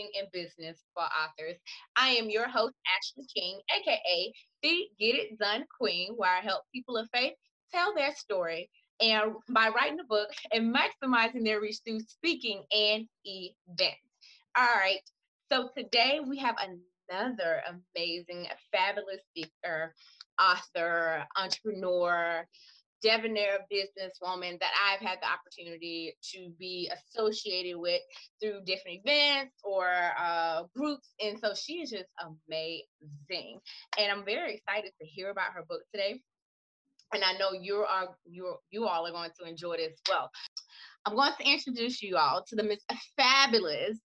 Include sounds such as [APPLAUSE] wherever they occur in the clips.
branding, and business for authors. I am your host, Ashley King, aka the Get It Done Queen, where I help people of faith tell their story and by writing a book and maximizing their reach through speaking and events. All right, so today we have another amazing, fabulous speaker, author, entrepreneur, debonair businesswoman that I've had the opportunity to be associated with through different events or uh, groups. And so she is just amazing. And I'm very excited to hear about her book today. And I know you are you you all are going to enjoy it as well. I'm going to introduce you all to the Miss Fabulous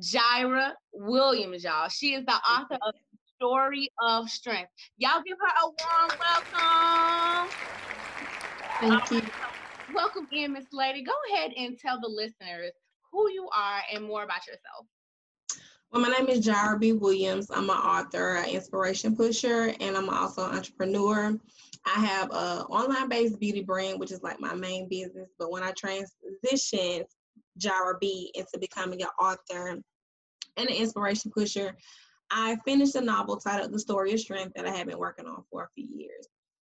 Jaira Williams, y'all. She is the author of Story of Strength. Y'all give her a warm welcome. Thank um, you. Welcome in, Miss Lady. Go ahead and tell the listeners who you are and more about yourself. Well, my name is Jaira B. Williams. I'm an author, an inspiration pusher, and I'm also an entrepreneur. I have an online-based beauty brand, which is like my main business. But when I transitioned Jaira B into becoming an author and an inspiration pusher, I finished a novel titled The Story of Strength that I have been working on for a few years.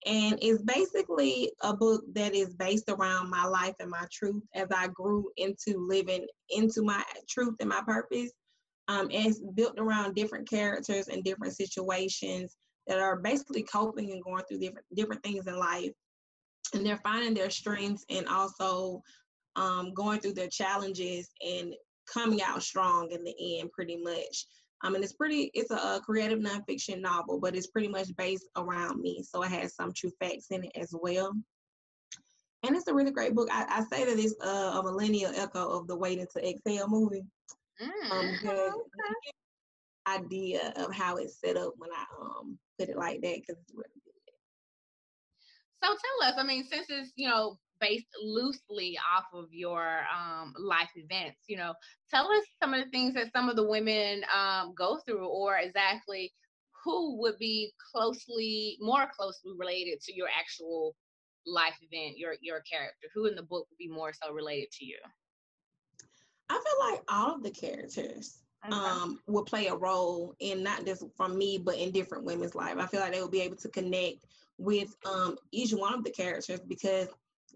And it's basically a book that is based around my life and my truth as I grew into living into my truth and my purpose. Um, and it's built around different characters and different situations that are basically coping and going through different different things in life. And they're finding their strengths and also um, going through their challenges and coming out strong in the end, pretty much. Um, and it's pretty, it's a, a, creative nonfiction novel, but it's pretty much based around me. So it has some true facts in it as well. And it's a really great book. I, I say that it's a, a, millennial echo of the Waiting to Exhale movie. Mm, um, okay. idea of how it's set up when I um put it like that because it's really good. So tell us, I mean, since it's you know based loosely off of your um, life events. You know, tell us some of the things that some of the women um, go through, or exactly who would be closely, more closely related to your actual life event, your your character. Who in the book would be more so related to you? I feel like all of the characters okay. um, will play a role in not just from me, but in different women's life. I feel like they will be able to connect with um, each one of the characters because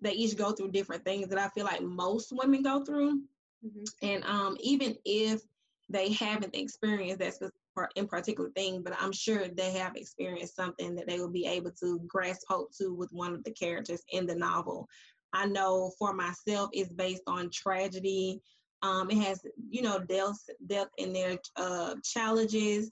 they each go through different things that I feel like most women go through. Mm-hmm. And um, even if they haven't experienced that in particular thing, but I'm sure they have experienced something that they will be able to grasp hope to with one of the characters in the novel. I know for myself, it's based on tragedy. Um, it has, you know, death, death in their uh, challenges,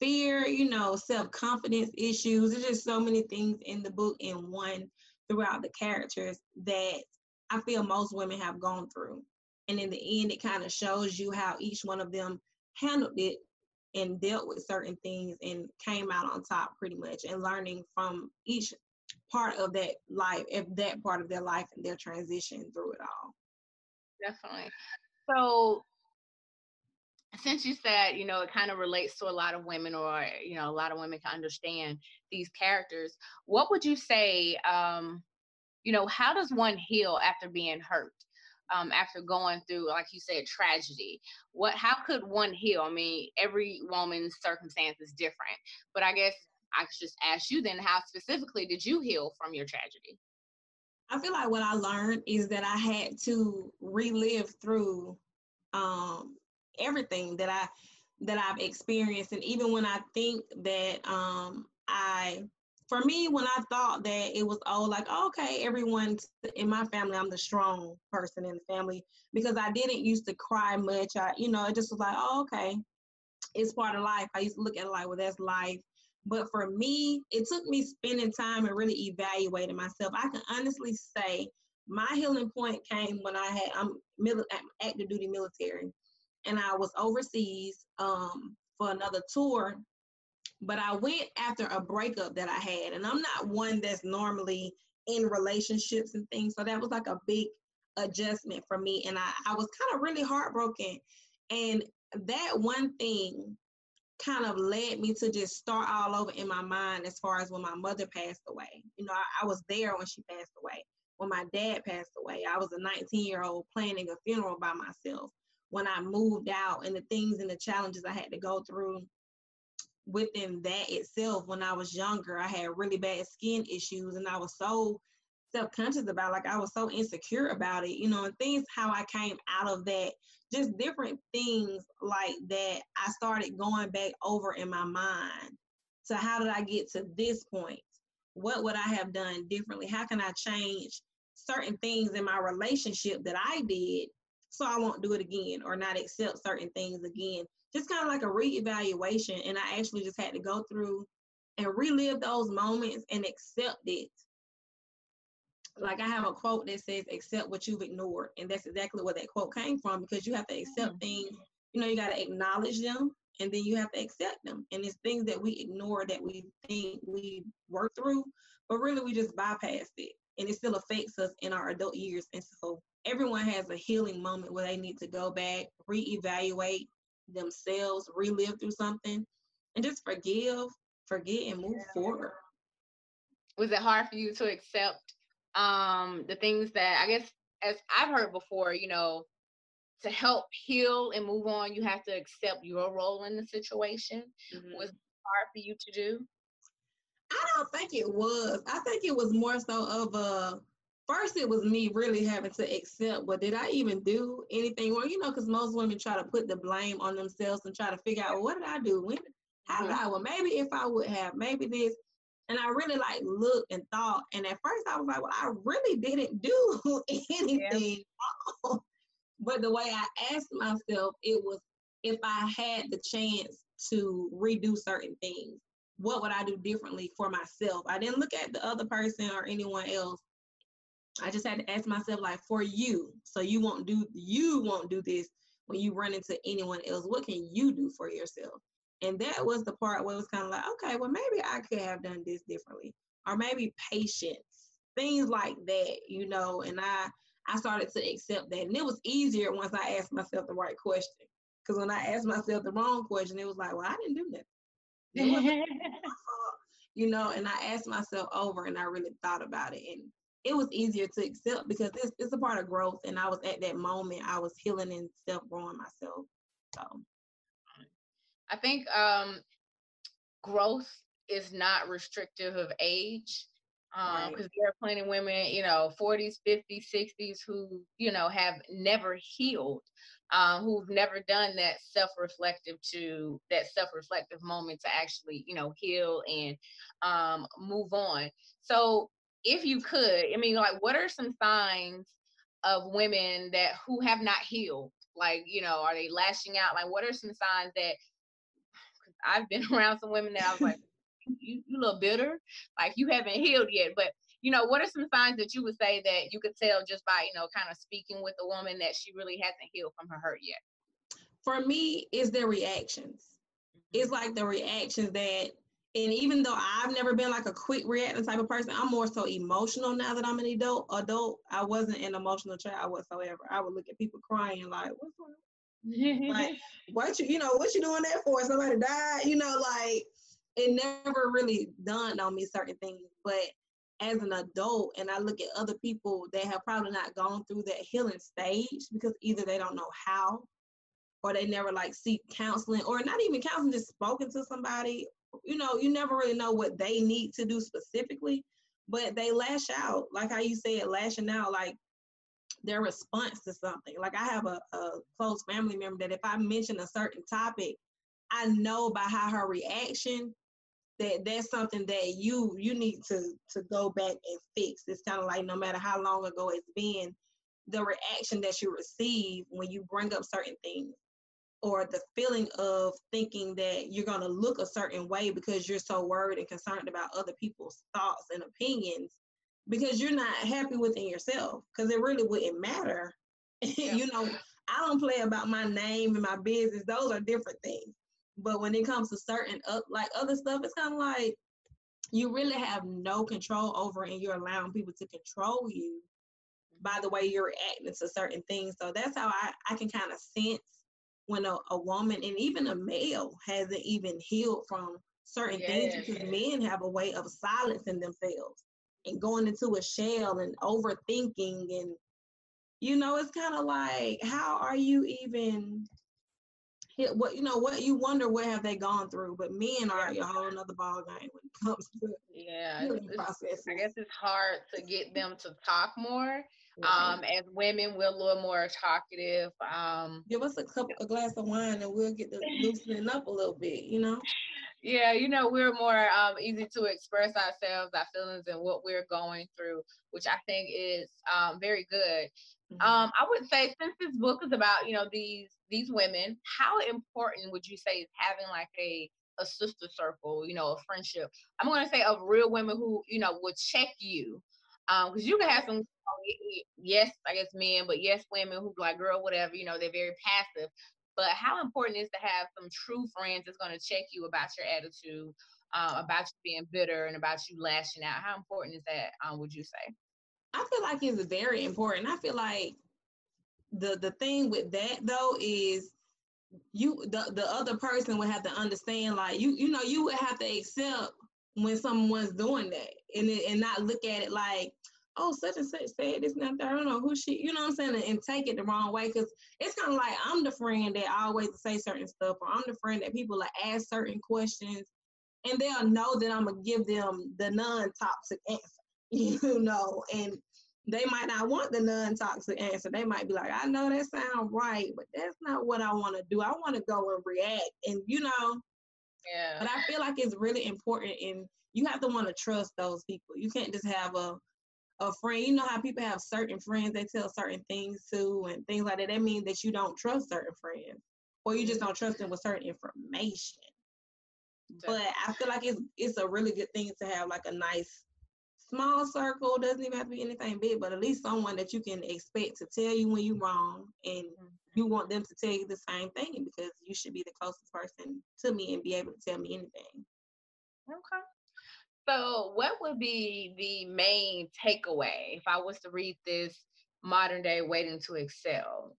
fear, you know, self confidence issues. There's just so many things in the book in one throughout the characters that I feel most women have gone through. And in the end, it kind of shows you how each one of them handled it and dealt with certain things and came out on top pretty much and learning from each part of that life, if that part of their life and their transition through it all. Definitely. So since you said, you know, it kind of relates to a lot of women or, you know, a lot of women can understand these characters, what would you say, um, you know, how does one heal after being hurt? Um, after going through, like you said, tragedy, what? How could one heal? I mean, every woman's circumstance is different, but I guess I could just ask you then, how specifically did you heal from your tragedy? I feel like what I learned is that I had to relive through um, everything that I that I've experienced. And even when I think that um I for me, when I thought that it was oh like okay, everyone in my family, I'm the strong person in the family because I didn't used to cry much. I, you know, it just was like, oh, okay, it's part of life. I used to look at it like, well, that's life. But for me, it took me spending time and really evaluating myself. I can honestly say my healing point came when I had I'm mili- active duty military and I was overseas um, for another tour. But I went after a breakup that I had, and I'm not one that's normally in relationships and things. So that was like a big adjustment for me. And I, I was kind of really heartbroken. And that one thing kind of led me to just start all over in my mind as far as when my mother passed away. You know, I, I was there when she passed away. when my dad passed away. I was a 19 year old planning a funeral by myself. When I moved out and the things and the challenges I had to go through within that itself, when I was younger, I had really bad skin issues and I was so self-conscious about like I was so insecure about it, you know, and things how I came out of that, just different things like that I started going back over in my mind. So how did I get to this point? What would I have done differently? How can I change certain things in my relationship that I did so I won't do it again or not accept certain things again. Just kind of like a reevaluation. And I actually just had to go through and relive those moments and accept it. Like I have a quote that says, accept what you've ignored. And that's exactly where that quote came from because you have to accept mm-hmm. things, you know, you got to acknowledge them and then you have to accept them. And it's things that we ignore that we think we work through, but really we just bypassed it and it still affects us in our adult years. And so everyone has a healing moment where they need to go back, reevaluate themselves, relive through something, and just forgive, forget, and move yeah. forward. Was it hard for you to accept um, the things that I guess, as I've heard before, you know, to help heal and move on, you have to accept your role in the situation. Mm-hmm. Was hard for you to do? I don't think it was. I think it was more so of a first it was me really having to accept but did i even do anything wrong you know because most women try to put the blame on themselves and try to figure out well, what did i do when how did mm-hmm. i well maybe if i would have maybe this and i really like looked and thought and at first i was like well i really didn't do [LAUGHS] anything yeah. but the way i asked myself it was if i had the chance to redo certain things what would I do differently for myself? I didn't look at the other person or anyone else. I just had to ask myself, like, for you, so you won't do you won't do this when you run into anyone else. What can you do for yourself? And that was the part where it was kind of like, okay, well, maybe I could have done this differently, or maybe patience, things like that, you know. And I I started to accept that, and it was easier once I asked myself the right question. Because when I asked myself the wrong question, it was like, well, I didn't do that. [LAUGHS] you know, and I asked myself over and I really thought about it. And it was easier to accept because it's, it's a part of growth. And I was at that moment, I was healing and self growing myself. So I think um, growth is not restrictive of age because um, right. there are plenty of women, you know, 40s, 50s, 60s who, you know, have never healed um, who've never done that self-reflective to that self-reflective moment to actually you know heal and um, move on so if you could i mean like what are some signs of women that who have not healed like you know are they lashing out like what are some signs that i've been [LAUGHS] around some women that i was like you, you little bitter like you haven't healed yet but you know, what are some signs that you would say that you could tell just by, you know, kind of speaking with a woman that she really hasn't healed from her hurt yet? For me, is their reactions. It's like the reactions that, and even though I've never been like a quick reacting type of person, I'm more so emotional now that I'm an adult. Adult, I wasn't an emotional child whatsoever. I would look at people crying like, "What's wrong?" like, [LAUGHS] what you, you know, what you doing that for? Somebody died, you know, like it never really dawned on me certain things. But as an adult and I look at other people that have probably not gone through that healing stage because either they don't know how or they never like seek counseling or not even counseling, just spoken to somebody. You know, you never really know what they need to do specifically, but they lash out. Like how you said, lashing out, like their response to something. Like I have a, a close family member that if I mention a certain topic, I know by how her reaction that that's something that you you need to to go back and fix. It's kind of like no matter how long ago it's been, the reaction that you receive when you bring up certain things or the feeling of thinking that you're going to look a certain way because you're so worried and concerned about other people's thoughts and opinions because you're not happy within yourself because it really wouldn't matter [LAUGHS] yeah. you know i don't play about my name and my business those are different things but when it comes to certain uh, like other stuff, it's kind of like you really have no control over and you're allowing people to control you by the way you're acting to certain things. So that's how I, I can kind of sense when a, a woman and even a male hasn't even healed from certain things because men have a way of silencing themselves. and going into a shell and overthinking and you know it's kind of like how are you even hit what you know what you wonder what have they gone through but men are a whole nother ball game when it comes to yeah i guess it's hard to get them to talk more. Um as women we're a little more talkative um give us a cup a glass of wine and we'll get the [LAUGHS] loosening up a little bit you know yeah, you know, we're more um, easy to express ourselves, our feelings, and what we're going through, which I think is um, very good. Mm-hmm. Um, I would say since this book is about you know these these women, how important would you say is having like a a sister circle, you know, a friendship? I'm going to say of real women who you know would check you, because um, you can have some yes, I guess men, but yes, women who like girl, whatever, you know, they're very passive. But how important is to have some true friends that's going to check you about your attitude, uh, about you being bitter, and about you lashing out? How important is that? Um, would you say? I feel like it's very important. I feel like the the thing with that though is you the the other person would have to understand like you you know you would have to accept when someone's doing that and and not look at it like oh, such and such said this and that. I don't know who she, you know what I'm saying, and, and take it the wrong way. Cause it's kind of like I'm the friend that always say certain stuff, or I'm the friend that people like ask certain questions, and they'll know that I'm gonna give them the non-toxic answer, [LAUGHS] you know, and they might not want the non-toxic answer. They might be like, I know that sounds right, but that's not what I want to do. I want to go and react, and you know. Yeah. But I feel like it's really important, and you have to want to trust those people. You can't just have a a friend. You know how people have certain friends they tell certain things to and things like that. That means that you don't trust certain friends, or you just don't trust them with certain information. But I feel like it's it's a really good thing to have like a nice small circle. Doesn't even have to be anything big, but at least someone that you can expect to tell you when you're wrong, and mm-hmm. you want them to tell you the same thing because you should be the closest person to me and be able to tell me anything. Okay. So, what would be the main takeaway if I was to read this modern day waiting to exhale?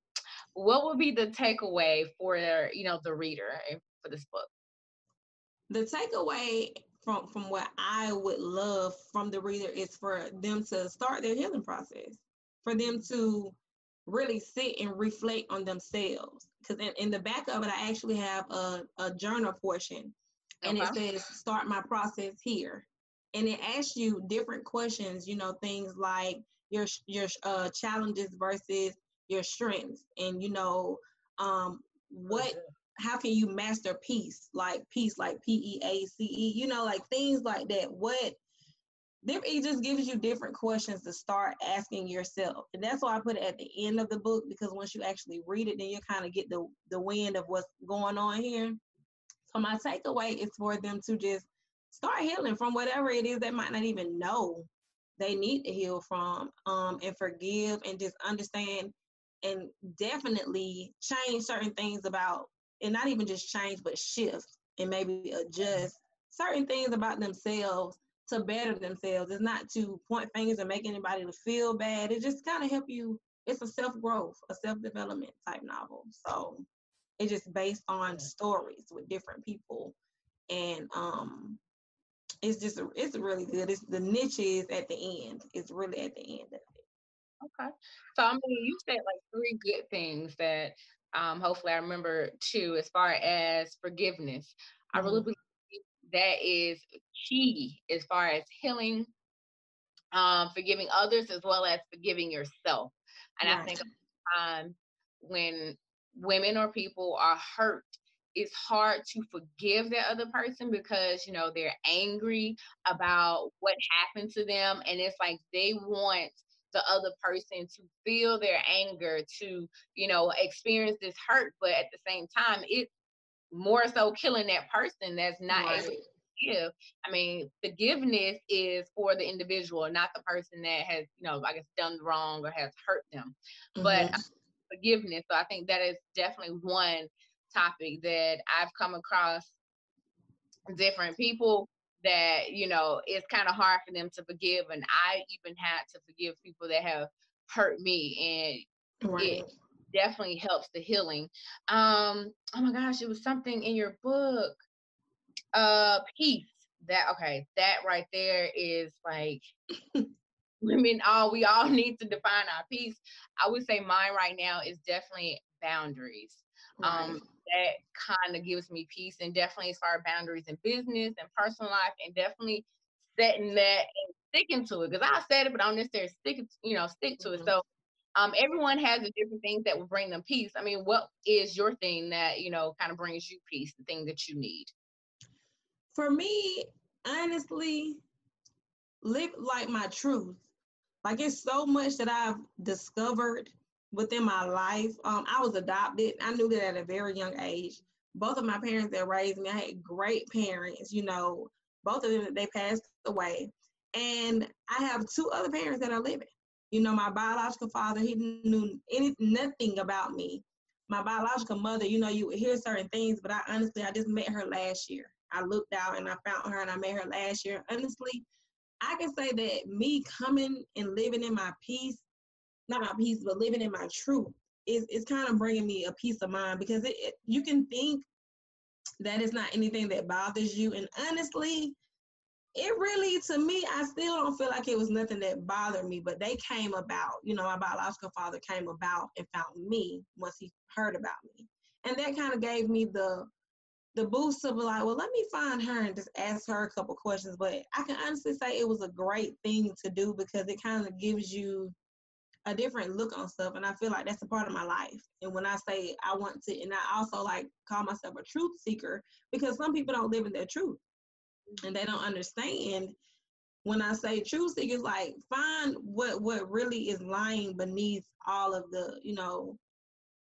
What would be the takeaway for you know the reader for this book? The takeaway from from what I would love from the reader is for them to start their healing process, for them to really sit and reflect on themselves. Because in, in the back of it, I actually have a, a journal portion, and okay. it says start my process here and it asks you different questions you know things like your your uh, challenges versus your strengths. And you know um what how can you master peace? Like peace like p-e-a-c-e you know like things like that. What it just gives you different questions to start asking yourself. And that's why i put it at the end of the book because once you actually read it then you kind of get the the wind of what's going on here. So my takeaway is for them to just start healing from whatever it is they might not even know they need to heal from um, and forgive and just understand and definitely change certain things about and not even just change but shift and maybe adjust certain things about themselves to better themselves. It's not to point fingers and make anybody to feel bad. It just kind of help you it's a self-growth a self-development type novel. So it's just based on stories with different people and um it's just it's really good. It's the niche is at the end. It's really at the end of it. Okay. So I mean you said like three good things that um hopefully I remember too as far as forgiveness. Mm-hmm. I really mm-hmm. believe that is key as far as healing, um, forgiving others as well as forgiving yourself. And right. I think um when women or people are hurt it's hard to forgive that other person because you know they're angry about what happened to them and it's like they want the other person to feel their anger to you know experience this hurt but at the same time it's more so killing that person that's not right. able to forgive i mean forgiveness is for the individual not the person that has you know i guess done wrong or has hurt them mm-hmm. but forgiveness so i think that is definitely one topic that I've come across different people that you know it's kind of hard for them to forgive and i even had to forgive people that have hurt me and right. it definitely helps the healing um oh my gosh it was something in your book uh peace that okay, that right there is like [LAUGHS] women all we all [LAUGHS] need to define our peace. I would say mine right now is definitely boundaries. Right. Um that kind of gives me peace and definitely as far as boundaries in business and personal life and definitely setting that and sticking to it. Because I said it, but I don't necessarily stick you know, stick to mm-hmm. it. So um everyone has the different things that will bring them peace. I mean, what is your thing that, you know, kind of brings you peace, the thing that you need? For me, honestly, live like my truth. Like it's so much that I've discovered within my life. Um, I was adopted. I knew that at a very young age. Both of my parents that raised me, I had great parents. You know, both of them they passed away, and I have two other parents that are living. You know, my biological father, he knew any nothing about me. My biological mother, you know, you would hear certain things, but I honestly, I just met her last year. I looked out and I found her and I met her last year. Honestly, I can say that me coming and living in my peace, not my peace, but living in my truth, is is kind of bringing me a peace of mind because it, it you can think that it's not anything that bothers you, and honestly, it really to me i still don't feel like it was nothing that bothered me but they came about you know my biological father came about and found me once he heard about me. And that kind of gave me the the boost of like well let me find her and just ask her a couple questions. But i can honestly say it was a great thing to do because it kind of gives you a different look on stuff and i feel like that's a part of my life and when i say i want to and i also like call myself a truth seeker because some people don't live in their truth and they don't understand when I say truth seekers, like find what what really is lying beneath all of the, you know,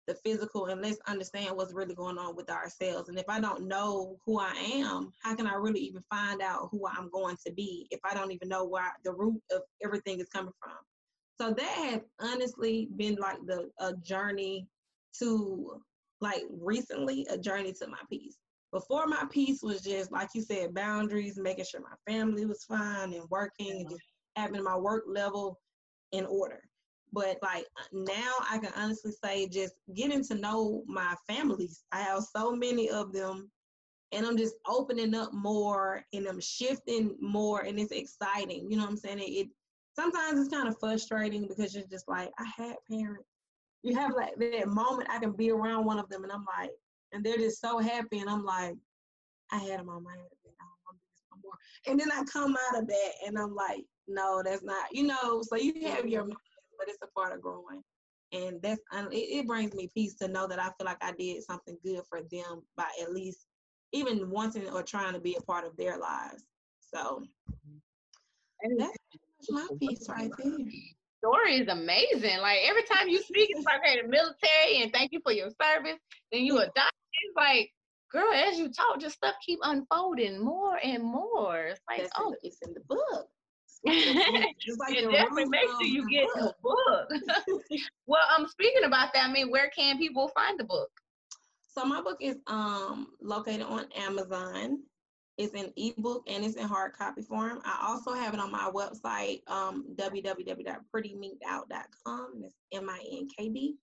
the physical and let's understand what's really going on with ourselves. And if I don't know who I am, how can I really even find out who I'm going to be if I don't even know where the root of everything is coming from? So that has honestly been like the a journey to like recently a journey to my peace. Before my peace was just like you said, boundaries, making sure my family was fine and working and just having my work level in order. But like now I can honestly say just getting to know my families. I have so many of them and I'm just opening up more and I'm shifting more and it's exciting. You know what I'm saying? It, sometimes it's kind of frustrating because you're just like, I had parents. You have like that moment I can be around one of them and I'm like, and they're just so happy. And I'm like, I had them on my head. And then I come out of that and I'm like, no, that's not, you know, so you have your mm-hmm. but it's a part of growing. And that's, it, it brings me peace to know that I feel like I did something good for them by at least even wanting or trying to be a part of their lives. So and peace right there story is amazing. Like every time you speak, it's like, hey, the military, and thank you for your service. Then you adopt. It's like, girl, as you talk, just stuff keep unfolding more and more. It's like, That's oh, [LAUGHS] it's in the book. It's like definitely make sure you get the book. [LAUGHS] well, um, speaking about that, I mean, where can people find the book? So my book is um located on Amazon. It's in ebook and it's in hard copy form. I also have it on my website, um, www.prettyminkd.out.com. It's M-I-N-K-D.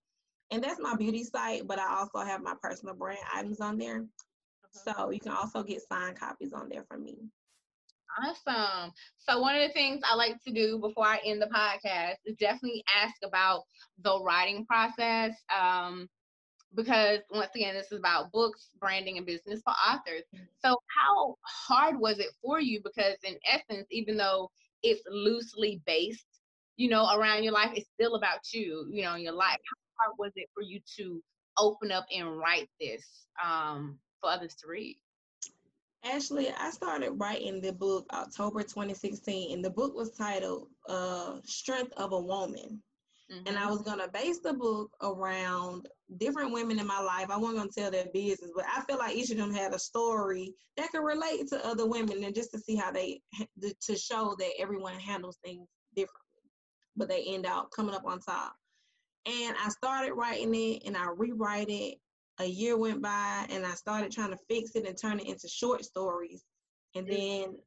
And that's my beauty site, but I also have my personal brand items on there. Uh-huh. So you can also get signed copies on there from me. Awesome. So one of the things I like to do before I end the podcast is definitely ask about the writing process. Um, because once again, this is about books, branding, and business for authors. Mm-hmm. So, how hard was it for you? Because, in essence, even though it's loosely based, you know, around your life, it's still about you, you know, in your life. How hard was it for you to open up and write this um, for others to read? Ashley, I started writing the book October 2016, and the book was titled uh, Strength of a Woman. Mm-hmm. And I was going to base the book around different women in my life. I wasn't going to tell their business, but I feel like each of them had a story that could relate to other women and just to see how they, to show that everyone handles things differently, but they end up coming up on top. And I started writing it and I rewrite it. A year went by and I started trying to fix it and turn it into short stories. And mm-hmm. then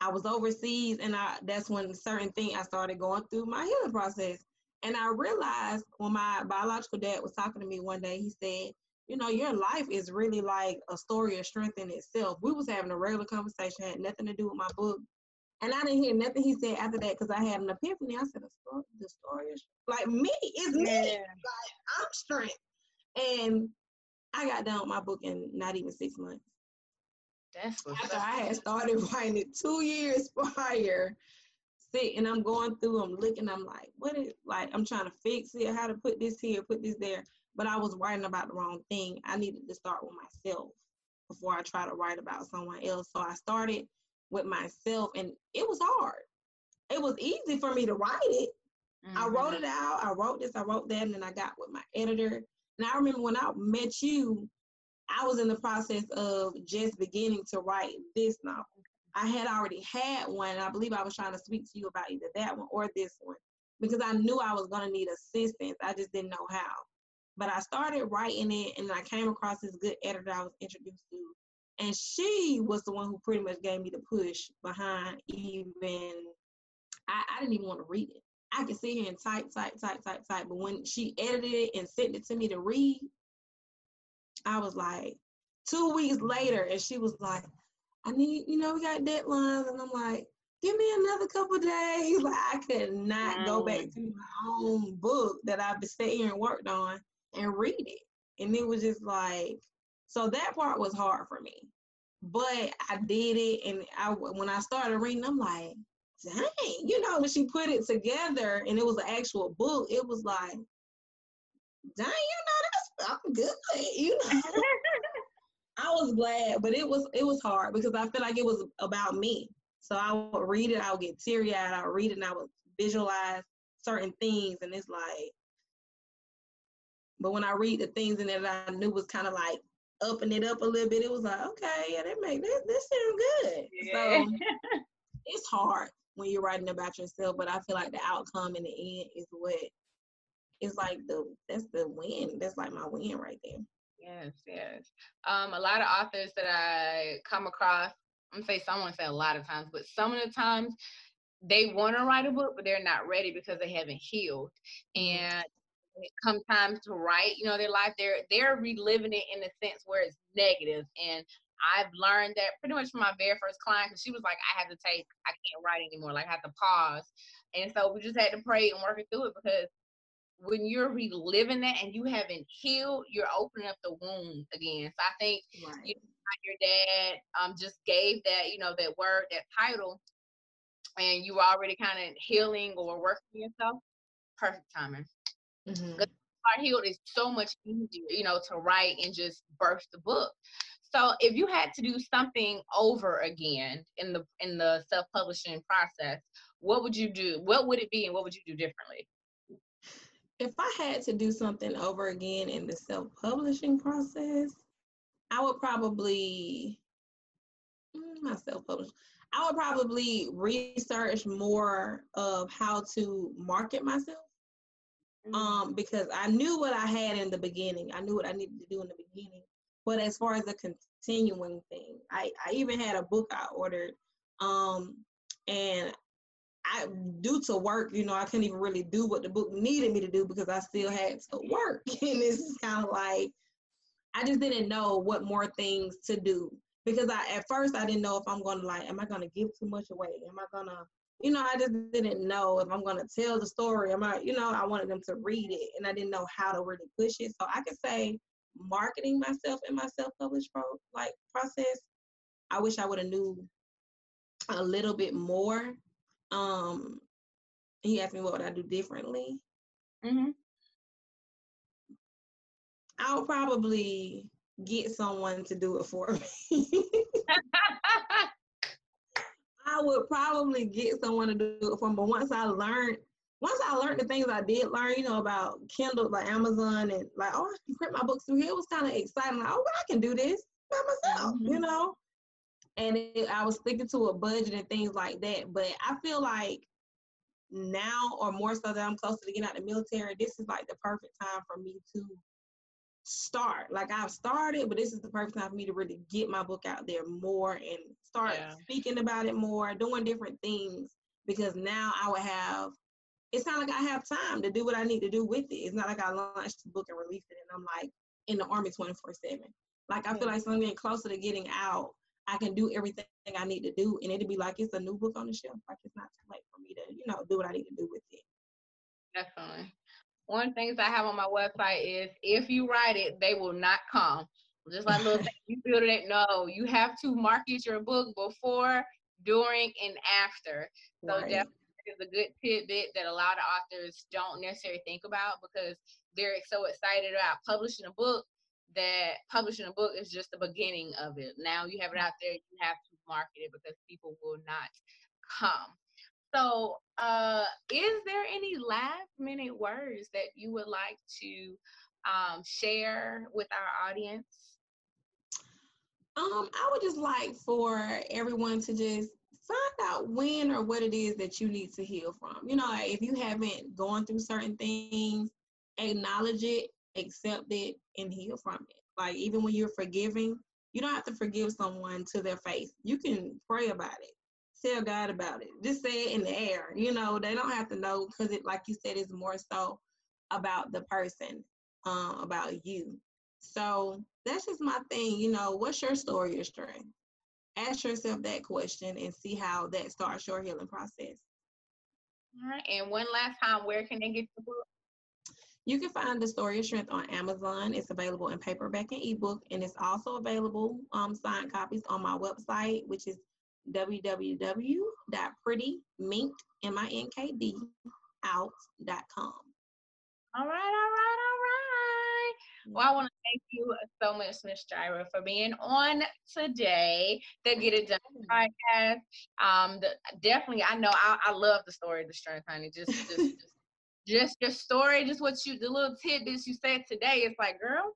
I was overseas and I that's when certain thing I started going through my healing process. And I realized when my biological dad was talking to me one day, he said, you know, your life is really like a story of strength in itself. We was having a regular conversation, had nothing to do with my book. And I didn't hear nothing he said after that because I had an epiphany. I said, the story, the story is like me, it's me. Like I'm strength. And I got done with my book in not even six months. That's after I had started [LAUGHS] writing it two years prior. And I'm going through, I'm looking, I'm like, what is like I'm trying to fix it, how to put this here, put this there. But I was writing about the wrong thing. I needed to start with myself before I try to write about someone else. So I started with myself and it was hard. It was easy for me to write it. Mm-hmm. I wrote it out. I wrote this, I wrote that, and then I got with my editor. And I remember when I met you, I was in the process of just beginning to write this novel. I had already had one. I believe I was trying to speak to you about either that one or this one because I knew I was going to need assistance. I just didn't know how. But I started writing it and I came across this good editor I was introduced to. And she was the one who pretty much gave me the push behind even, I, I didn't even want to read it. I could sit here and type, type, type, type, type. But when she edited it and sent it to me to read, I was like, two weeks later, and she was like, I need, you know, we got deadlines. And I'm like, give me another couple days. [LAUGHS] Like I could not go back to my own book that I've been sitting here and worked on and read it. And it was just like, so that part was hard for me. But I did it. And I, when I started reading, I'm like, dang, you know, when she put it together and it was an actual book, it was like, dang, you know, that's I'm good, [LAUGHS] you know. I was glad, but it was it was hard because I feel like it was about me. So I would read it, I would get teary eyed, I would read it and I would visualize certain things and it's like but when I read the things in it I knew was kind of like upping it up a little bit, it was like, okay, yeah, that make this this sound good. Yeah. So [LAUGHS] it's hard when you're writing about yourself, but I feel like the outcome in the end is what is like the that's the win. That's like my win right there. Yes, yes. Um, a lot of authors that I come across, I'm gonna say someone say a lot of times, but some of the times they want to write a book, but they're not ready because they haven't healed. Mm-hmm. And when it comes time to write, you know, their life, they're they're reliving it in a sense where it's negative. And I've learned that pretty much from my very first client because she was like, I have to take, I can't write anymore, like I have to pause. And so we just had to pray and work it through it because when you're reliving that and you haven't healed, you're opening up the wound again. So I think right. you your dad um just gave that, you know, that word, that title, and you were already kind of healing or working yourself. Perfect timing. Mm-hmm. Healed is so much easier, you know, to write and just birth the book. So if you had to do something over again in the in the self-publishing process, what would you do? What would it be and what would you do differently? If I had to do something over again in the self publishing process, I would probably, mm, not self publish, I would probably research more of how to market myself. Um, because I knew what I had in the beginning. I knew what I needed to do in the beginning. But as far as the continuing thing, I, I even had a book I ordered. Um, and I due to work, you know, I couldn't even really do what the book needed me to do because I still had to work. [LAUGHS] and it's kind of like I just didn't know what more things to do. Because I at first I didn't know if I'm gonna like, am I gonna give too much away? Am I gonna you know, I just didn't know if I'm gonna tell the story. Am I, you know, I wanted them to read it and I didn't know how to really push it. So I could say marketing myself in my self-published pro like process, I wish I would have knew a little bit more um, he asked me what would I do differently. Mm-hmm. I'll probably get someone to do it for [LAUGHS] me. I would probably get someone to do it for me. But once I learned, once I learned the things I did learn, you know, about Kindle, like Amazon, and like, oh, I can print my books through here. It was kind of exciting. Like, oh, I can do this by myself, mm-hmm. you know and it, I was sticking to a budget and things like that. But I feel like now, or more so that I'm closer to getting out of the military, this is like the perfect time for me to start. Like I've started, but this is the perfect time for me to really get my book out there more and start yeah. speaking about it more, doing different things. Because now I would have. It's not like I have time to do what I need to do with it. It's not like I launched the book and released it, and I'm like, in the army 24 7. Like I feel hmm. like so I'm getting closer to getting out. I can do everything I need to do, and it'd be like it's a new book on the shelf. Like it's not too late for me to, you know, do what I need to do with it. Definitely. One of the things I have on my website is if you write it, they will not come. Just like little [LAUGHS] things you build it. No, you have to market your book before, during, and after. So right. definitely is a good tidbit that a lot of authors don't necessarily think about because they're so excited about publishing a book that publishing a book is just the beginning of it. Now you have it out there, you have to market it because people will not come. So, uh, is there any last minute words that you would like to um, share with our audience? Um, I would just like for everyone to just find out when or what it is that you need to heal from. You know, if you haven't gone through certain things, acknowledge it, accept it, and heal from it. Like even when you're forgiving, you don't have to forgive someone to their face. You can pray about it, tell God about it, just say it in the air. You know, they don't have to know because it, like you said, is more so about the person, uh, about you. So that's just my thing. You know, what's your story of strength? Ask yourself that question and see how that starts your healing process. All right. And one last time, where can they get the book? You can find The Story of Strength on Amazon. It's available in paperback and ebook, and it's also available um, signed copies on my website, which is www.prettyminkd.out.com. All right, all right, all right. Well, I want to thank you so much, Miss Jaira, for being on today. The Get It Done podcast. Um, the, definitely, I know I, I love the story of the strength, honey. Just, just, just [LAUGHS] just your story, just what you, the little tidbits you said today. It's like, girl,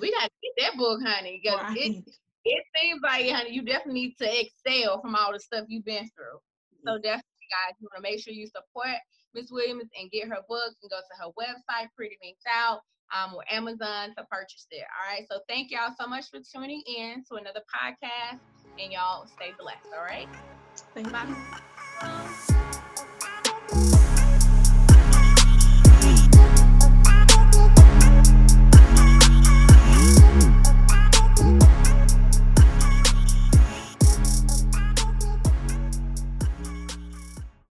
we gotta get that book, honey, because right. it it seems like, honey, you definitely need to excel from all the stuff you've been through. So definitely, guys, you want to make sure you support Miss Williams and get her book and go to her website, Pretty Minks Out, um, or Amazon to purchase it. All right. So thank y'all so much for tuning in to another podcast, and y'all stay blessed. All right. Thank Bye. you.